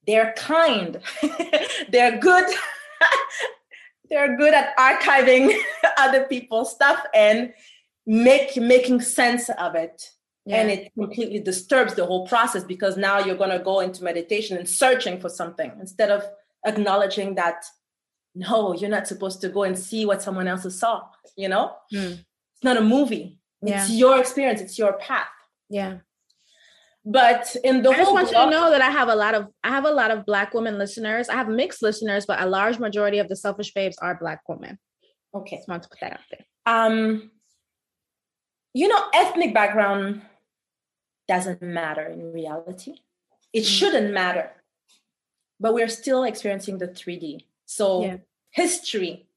they're kind. They're good. They're good at archiving other people's stuff and make making sense of it. Yeah. and it completely disturbs the whole process because now you're going to go into meditation and searching for something instead of acknowledging that no you're not supposed to go and see what someone else saw you know? Mm. it's not a movie yeah. It's your experience, it's your path. Yeah. But in the I just want blog- you to know that I have a lot of I have a lot of black women listeners. I have mixed listeners, but a large majority of the selfish babes are black women. Okay. Just want to put that out there. Um you know, ethnic background doesn't matter in reality. It mm shouldn't matter. But we're still experiencing the 3D. So yeah. history,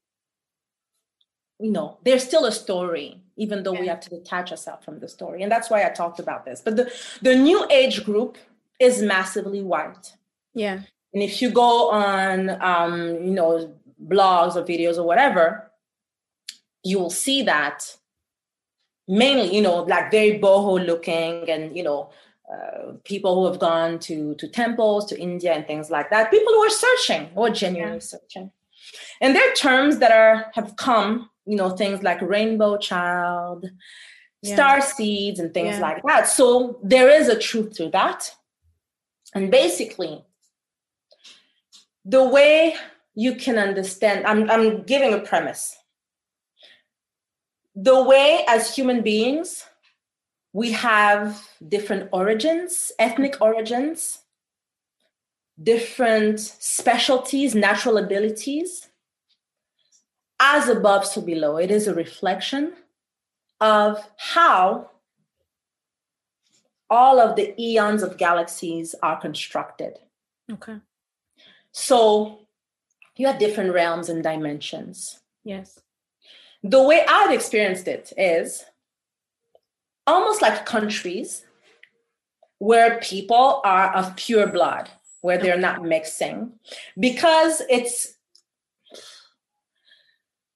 you know, there's still a story even though yeah. we have to detach ourselves from the story. And that's why I talked about this. But the, the new age group is massively white. Yeah. And if you go on, um, you know, blogs or videos or whatever, you will see that mainly, you know, like very boho looking and, you know, uh, people who have gone to to temples to India and things like that. People who are searching, or genuinely yeah. searching, and there are terms that are have come, you know, things like rainbow child, yeah. star seeds, and things yeah. like that. So there is a truth to that, and basically, the way you can understand, I'm I'm giving a premise. The way as human beings we have different origins, ethnic origins, different specialties, natural abilities. As above, so below. It is a reflection of how all of the eons of galaxies are constructed. Okay. So you have different realms and dimensions. Yes. The way I've experienced it is almost like countries where people are of pure blood, where they're not mixing, because it's,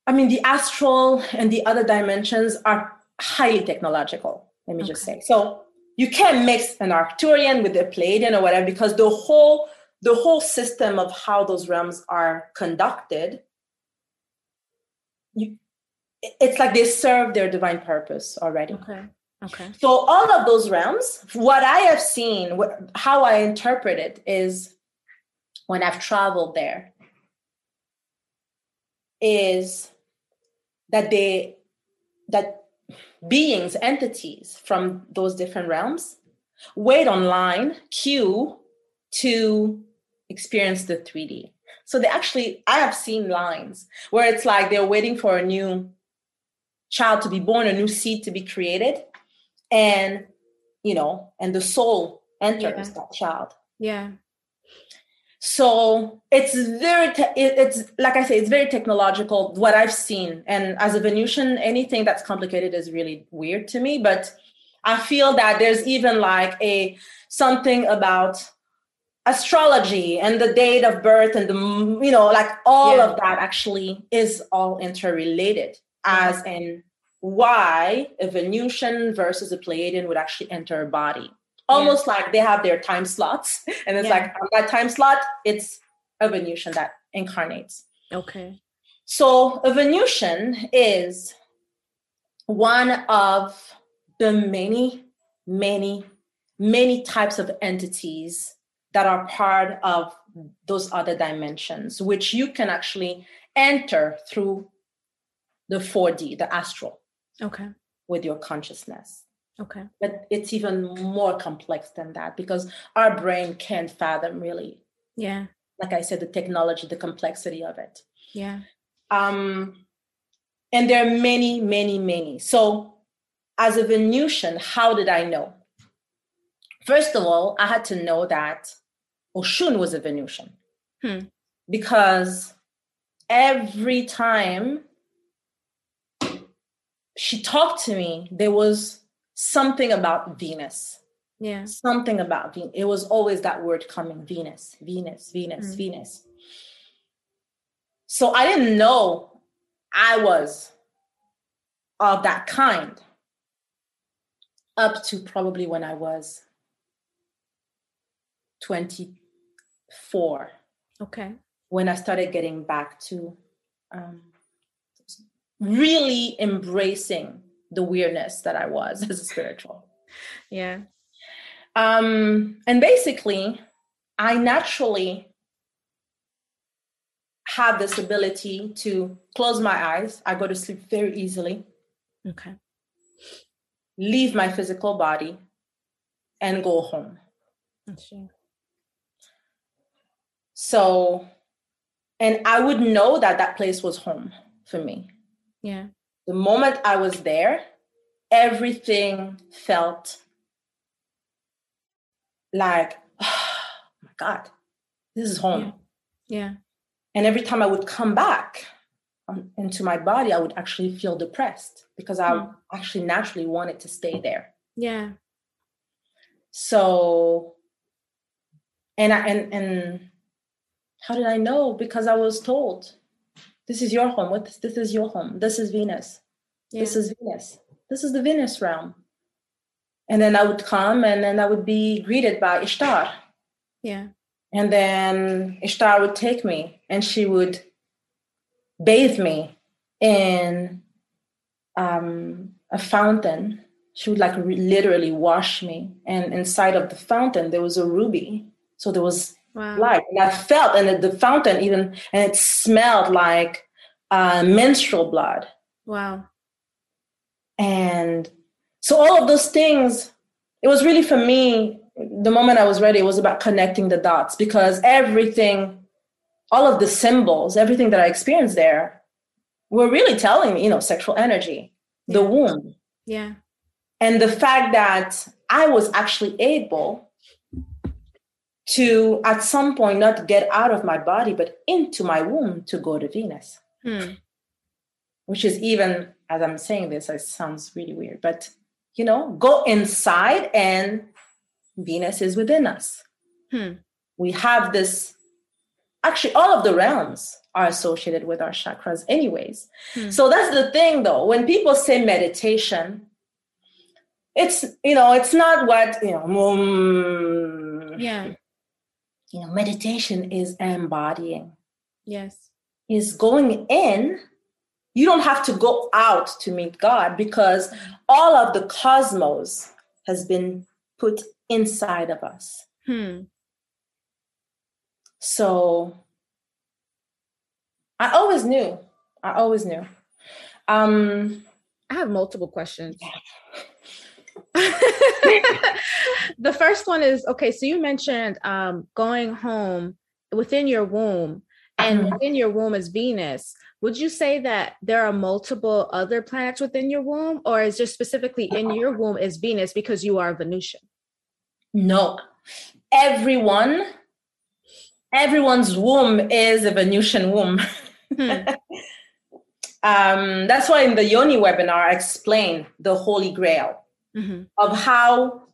I mean, the astral and the other dimensions are highly technological, let me okay. just say. So you can't mix an Arcturian with a Pleiadian or whatever, because the whole the whole system of how those realms are conducted you, it's like they serve their divine purpose already okay Okay. So all of those realms, what I have seen, how I interpret it is when I've traveled there, is that they that beings, entities from those different realms wait online, queue to experience the 3D. So they actually, I have seen lines where it's like they're waiting for a new child to be born, a new seed to be created and you know and the soul enters yeah. that child yeah so it's very te- it's like i say it's very technological what i've seen and as a venusian anything that's complicated is really weird to me but i feel that there's even like a something about astrology and the date of birth and the you know like all yeah. of that actually is all interrelated as in why a Venusian versus a Pleiadian would actually enter a body. Almost yeah. like they have their time slots. And it's yeah. like on that time slot, it's a Venusian that incarnates. Okay. So a Venusian is one of the many, many, many types of entities that are part of those other dimensions, which you can actually enter through the 4D, the astral. Okay. With your consciousness. Okay. But it's even more complex than that because our brain can't fathom really. Yeah. Like I said, the technology, the complexity of it. Yeah. Um, and there are many, many, many. So, as a Venusian, how did I know? First of all, I had to know that Oshun was a Venusian. Hmm. Because every time she talked to me, there was something about Venus. Yeah. Something about Venus. It was always that word coming Venus, Venus, Venus, mm. Venus. So I didn't know I was of that kind up to probably when I was 24. Okay. When I started getting back to um, really embracing the weirdness that I was as a spiritual. Yeah. Um, and basically, I naturally have this ability to close my eyes. I go to sleep very easily. Okay. Leave my physical body and go home. So, and I would know that that place was home for me. Yeah. The moment I was there, everything felt like, oh my God, this is home. Yeah. yeah. And every time I would come back into my body, I would actually feel depressed because I mm. actually naturally wanted to stay there. Yeah. So, and I, and, and how did I know? Because I was told this is your home. What this is your home. This is Venus. Yeah. This is Venus. This is the Venus realm. And then I would come and then I would be greeted by Ishtar. Yeah. And then Ishtar would take me and she would bathe me in um, a fountain. She would like re- literally wash me. And inside of the fountain, there was a ruby. So there was wow. light. And I felt, and the fountain even, and it smelled like uh, menstrual blood. Wow. And so all of those things, it was really for me, the moment I was ready, it was about connecting the dots because everything, all of the symbols, everything that I experienced there were really telling me, you know, sexual energy, yeah. the womb. Yeah. And the fact that I was actually able to, at some point, not get out of my body, but into my womb to go to Venus. Hmm. Which is even, as I'm saying this, it sounds really weird, but you know, go inside and Venus is within us. Hmm. We have this, actually, all of the realms are associated with our chakras, anyways. Hmm. So that's the thing, though. When people say meditation, it's you know it's not what you know mm, yeah you know meditation is embodying. Yes. Is going in. You don't have to go out to meet god because all of the cosmos has been put inside of us. Hmm. so i always knew. I always knew. Um i have multiple questions the first one is okay. So you mentioned um, going home within your womb, and mm-hmm. within your womb is Venus. Would you say that there are multiple other planets within your womb, or is just specifically in your womb is Venus because you are Venusian? No, everyone, everyone's womb is a Venusian womb. Hmm. um, that's why in the Yoni webinar, I explain the Holy Grail mm-hmm. of how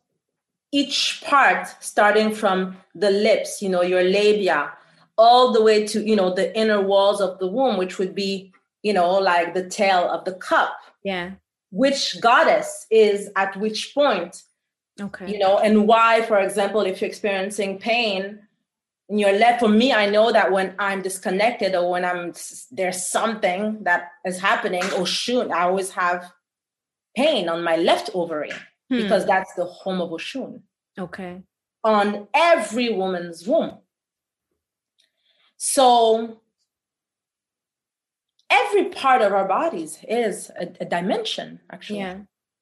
each part, starting from the lips, you know, your labia, all the way to, you know, the inner walls of the womb, which would be, you know, like the tail of the cup. Yeah. Which goddess is at which point. Okay. You know, and why, for example, if you're experiencing pain in your left, for me, I know that when I'm disconnected or when I'm there's something that is happening, or shoot, I always have pain on my left ovary hmm. because that's the home of Oshun. Okay. On every woman's womb. So every part of our bodies is a, a dimension, actually. Yeah.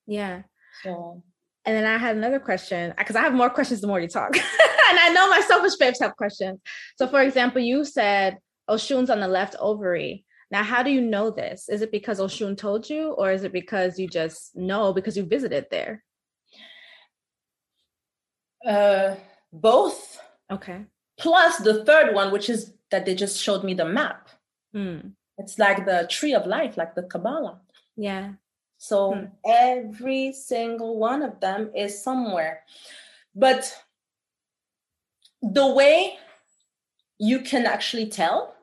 Yeah. So and then I had another question because I have more questions the more you talk. and I know my selfish babes have questions. So for example, you said Oshun's on the left ovary. Now, how do you know this? Is it because Oshun told you, or is it because you just know because you visited there? Uh, both. Okay. Plus the third one, which is that they just showed me the map. Hmm. It's like the tree of life, like the Kabbalah. Yeah. So hmm. every single one of them is somewhere. But the way you can actually tell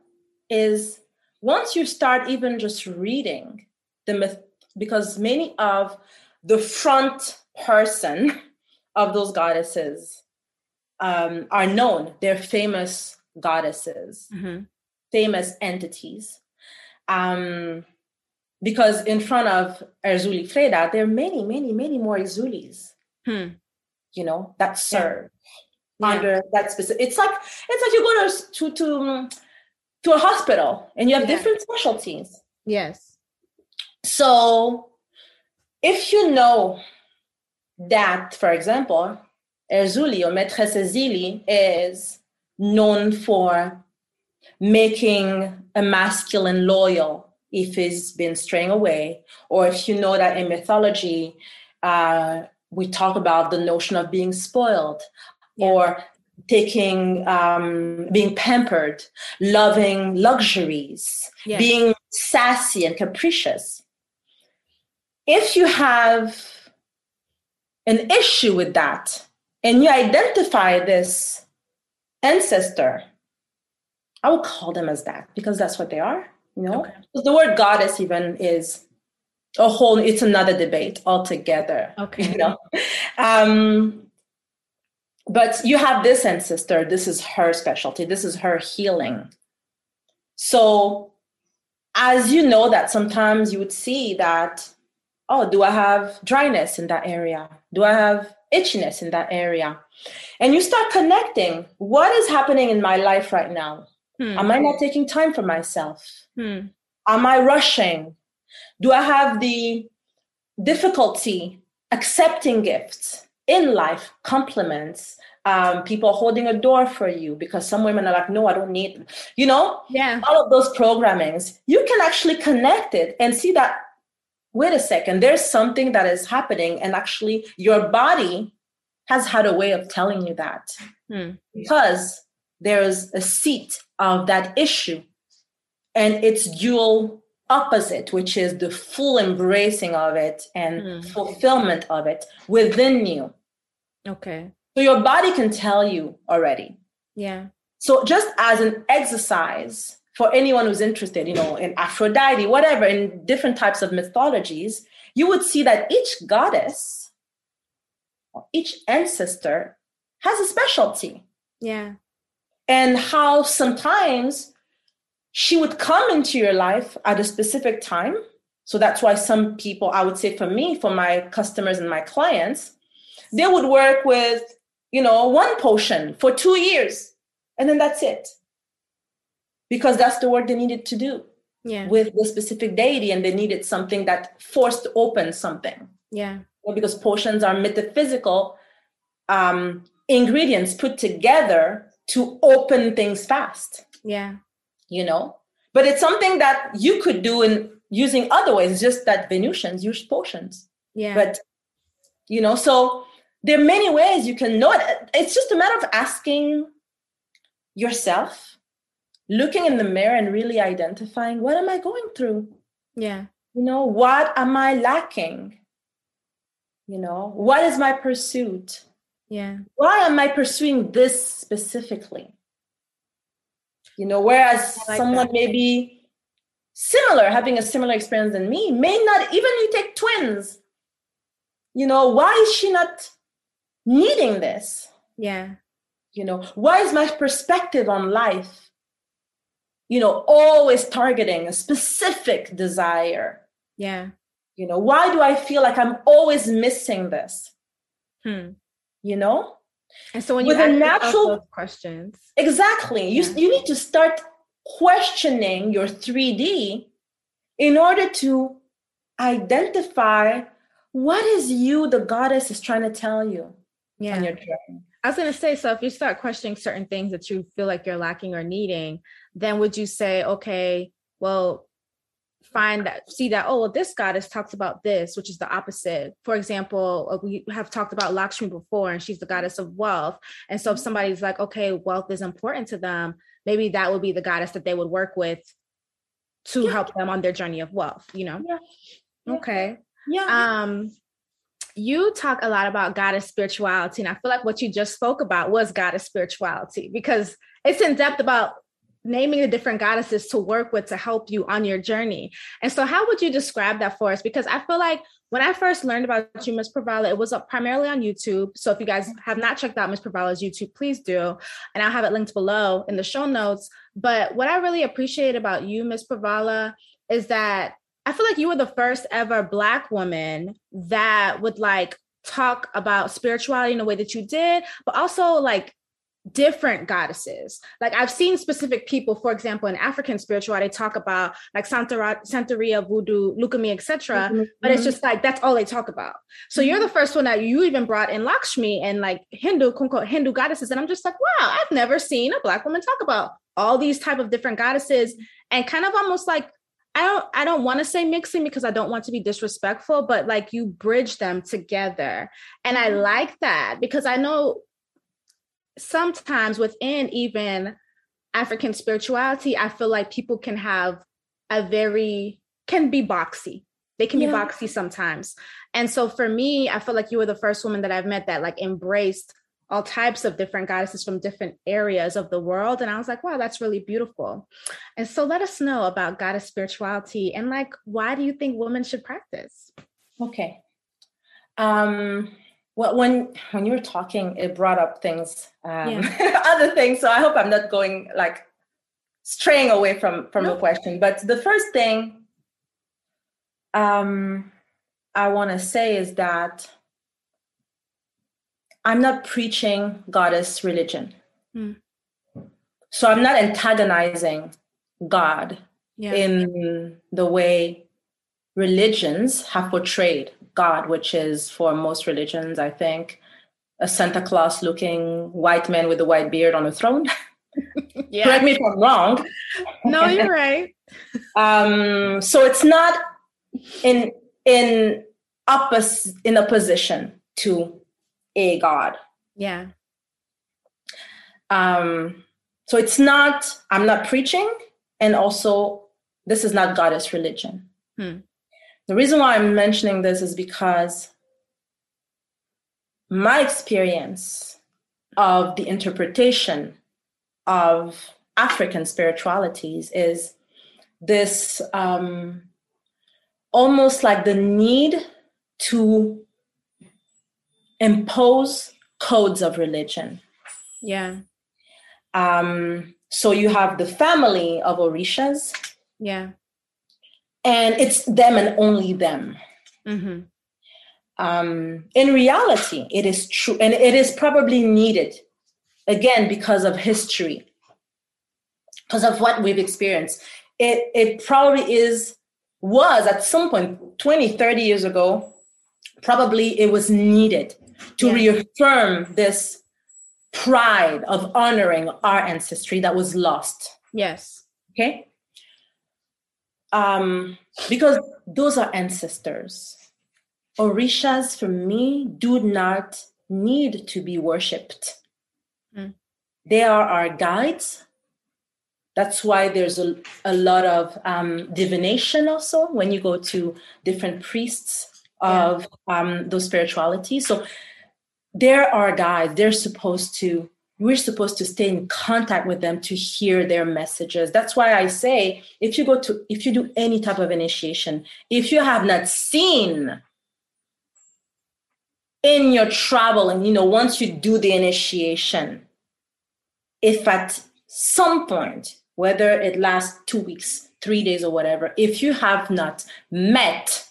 is once you start even just reading the myth, because many of the front person of those goddesses um, are known, they're famous goddesses, mm-hmm. famous entities. Um, because in front of Erzuli Freda, there are many, many, many more Erzulis, hmm. you know, that serve yeah. under that specific. It's like it's like you go to to to to a hospital and you have yeah. different specialties. Yes. So if you know that, for example, Erzuli or Maîtresse Zili is known for making a masculine loyal if he's been straying away, or if you know that in mythology, uh, we talk about the notion of being spoiled, yeah. or taking um, being pampered loving luxuries yes. being sassy and capricious if you have an issue with that and you identify this ancestor i will call them as that because that's what they are You know, okay. the word goddess even is a whole. It's another debate altogether. Okay. You know, um, but you have this ancestor. This is her specialty. This is her healing. So, as you know, that sometimes you would see that. Oh, do I have dryness in that area? Do I have itchiness in that area? And you start connecting. What is happening in my life right now? Hmm. Am I not taking time for myself? Hmm. Am I rushing? Do I have the difficulty accepting gifts in life, compliments, um, people holding a door for you because some women are like, no, I don't need, you know, yeah, all of those programmings. You can actually connect it and see that. Wait a second, there's something that is happening, and actually, your body has had a way of telling you that hmm. because there's a seat of that issue and its dual opposite which is the full embracing of it and mm. fulfillment of it within you. Okay. So your body can tell you already. Yeah. So just as an exercise for anyone who's interested you know in aphrodite whatever in different types of mythologies you would see that each goddess or each ancestor has a specialty. Yeah. And how sometimes she would come into your life at a specific time. So that's why some people, I would say for me, for my customers and my clients, they would work with, you know, one potion for two years and then that's it. Because that's the work they needed to do yeah. with the specific deity and they needed something that forced open something. Yeah. Well, because potions are metaphysical um, ingredients put together to open things fast. Yeah. You know, but it's something that you could do in using other ways. It's just that Venusians use potions. Yeah. But, you know, so there are many ways you can know it. It's just a matter of asking yourself, looking in the mirror and really identifying what am I going through? Yeah. You know, what am I lacking? You know, what is my pursuit? Yeah. Why am I pursuing this specifically? You know, whereas like someone that. may be similar, having a similar experience than me, may not even you take twins. You know, why is she not needing this? Yeah. You know, why is my perspective on life, you know, always targeting a specific desire? Yeah. You know, why do I feel like I'm always missing this? Hmm you know and so when with you a natural questions exactly you, yeah. you need to start questioning your 3d in order to identify what is you the goddess is trying to tell you yeah. on your journey I was going to say, so if you start questioning certain things that you feel like you're lacking or needing, then would you say, okay, well, find that see that oh well this goddess talks about this which is the opposite for example we have talked about lakshmi before and she's the goddess of wealth and so if mm-hmm. somebody's like okay wealth is important to them maybe that would be the goddess that they would work with to yeah. help them on their journey of wealth you know yeah. yeah. okay yeah um you talk a lot about goddess spirituality and i feel like what you just spoke about was goddess spirituality because it's in depth about naming the different goddesses to work with to help you on your journey. And so, how would you describe that for us? Because I feel like when I first learned about you, Miss Pravala, it was primarily on YouTube. So, if you guys have not checked out Miss Pravala's YouTube, please do. And I'll have it linked below in the show notes. But what I really appreciate about you, Miss Pravala, is that I feel like you were the first ever Black woman that would like talk about spirituality in the way that you did, but also like different goddesses. Like I've seen specific people, for example, in African spirituality, talk about like Santara, Santeria, voodoo, Lukumi, etc. Mm-hmm. But it's just like that's all they talk about. So mm-hmm. you're the first one that you even brought in Lakshmi and like Hindu, quote Hindu goddesses, and I'm just like, wow, I've never seen a black woman talk about all these type of different goddesses, and kind of almost like I don't I don't want to say mixing because I don't want to be disrespectful, but like you bridge them together. And I mm-hmm. like that because I know sometimes within even African spirituality, I feel like people can have a very, can be boxy. They can yeah. be boxy sometimes. And so for me, I feel like you were the first woman that I've met that like embraced all types of different goddesses from different areas of the world. And I was like, wow, that's really beautiful. And so let us know about goddess spirituality and like, why do you think women should practice? Okay. Um, well, when when you were talking, it brought up things, um, yeah. other things. So I hope I'm not going like straying away from from no. the question. But the first thing um, I want to say is that I'm not preaching goddess religion. Mm. So I'm not antagonizing God yeah. in the way religions have portrayed God, which is for most religions, I think, a Santa Claus looking white man with a white beard on a throne. yeah. Correct me if I'm wrong. No, you're right. um, so it's not in in oppos- in opposition to a god yeah um so it's not i'm not preaching and also this is not goddess religion hmm. The reason why i'm mentioning this is because my experience of the interpretation of african spiritualities is this um, almost like the need to impose codes of religion. Yeah. Um, so you have the family of Orishas. Yeah. And it's them and only them. Mm-hmm. Um, in reality, it is true, and it is probably needed again because of history, because of what we've experienced. It, it probably is was at some point 20 30 years ago probably it was needed to yeah. reaffirm this pride of honoring our ancestry that was lost yes okay um because those are ancestors orishas for me do not need to be worshipped mm. they are our guides that's why there's a, a lot of um, divination also when you go to different priests of yeah. um, those spiritualities. So they're our guides, they're supposed to, we're supposed to stay in contact with them to hear their messages. That's why I say if you go to, if you do any type of initiation, if you have not seen in your travel and you know once you do the initiation if at some point whether it lasts two weeks, three days, or whatever, if you have not met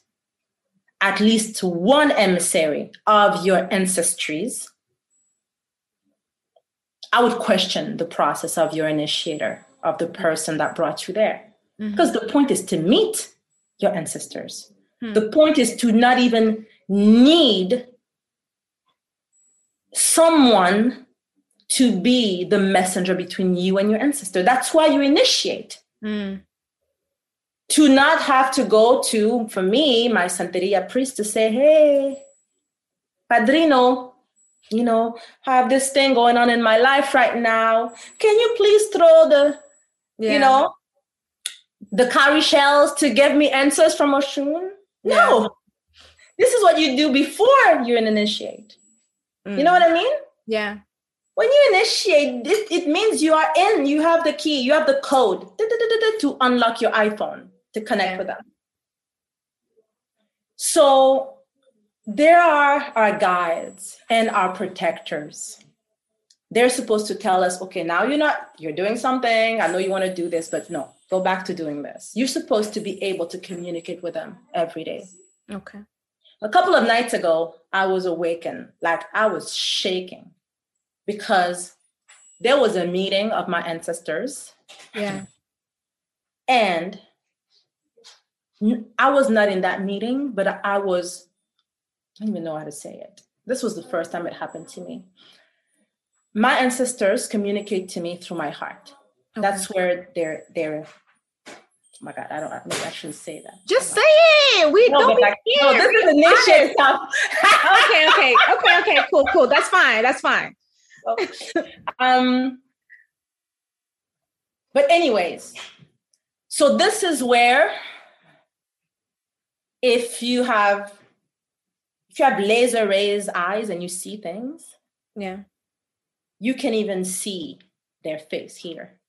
at least one emissary of your ancestries, I would question the process of your initiator, of the person that brought you there. Mm-hmm. Because the point is to meet your ancestors. Mm-hmm. The point is to not even need someone to be the messenger between you and your ancestor. That's why you initiate. Mm. To not have to go to, for me, my Santeria priest to say, hey, Padrino, you know, have this thing going on in my life right now. Can you please throw the, yeah. you know, the cowrie shells to give me answers from Oshun? Yeah. No. This is what you do before you initiate. Mm. You know what I mean? Yeah when you initiate it, it means you are in you have the key you have the code to unlock your iphone to connect yeah. with them so there are our guides and our protectors. They're supposed to tell us okay now you're not you're doing something. I know you want to do this but no go back to doing this. You're supposed to be able to communicate with them every day. Okay. A couple of nights ago i was awakened like i was shaking because there was a meeting of my ancestors. Yeah. And I was not in that meeting, but I was, I don't even know how to say it. This was the first time it happened to me. My ancestors communicate to me through my heart. Okay. That's where they're they're oh my god, I don't maybe I shouldn't say that. Just say it. We no, don't like, no, this is initiate stuff. okay, okay, okay, okay, cool, cool. That's fine. That's fine. um, but anyways, so this is where if you have if you have laser raised eyes and you see things, yeah, you can even see their face here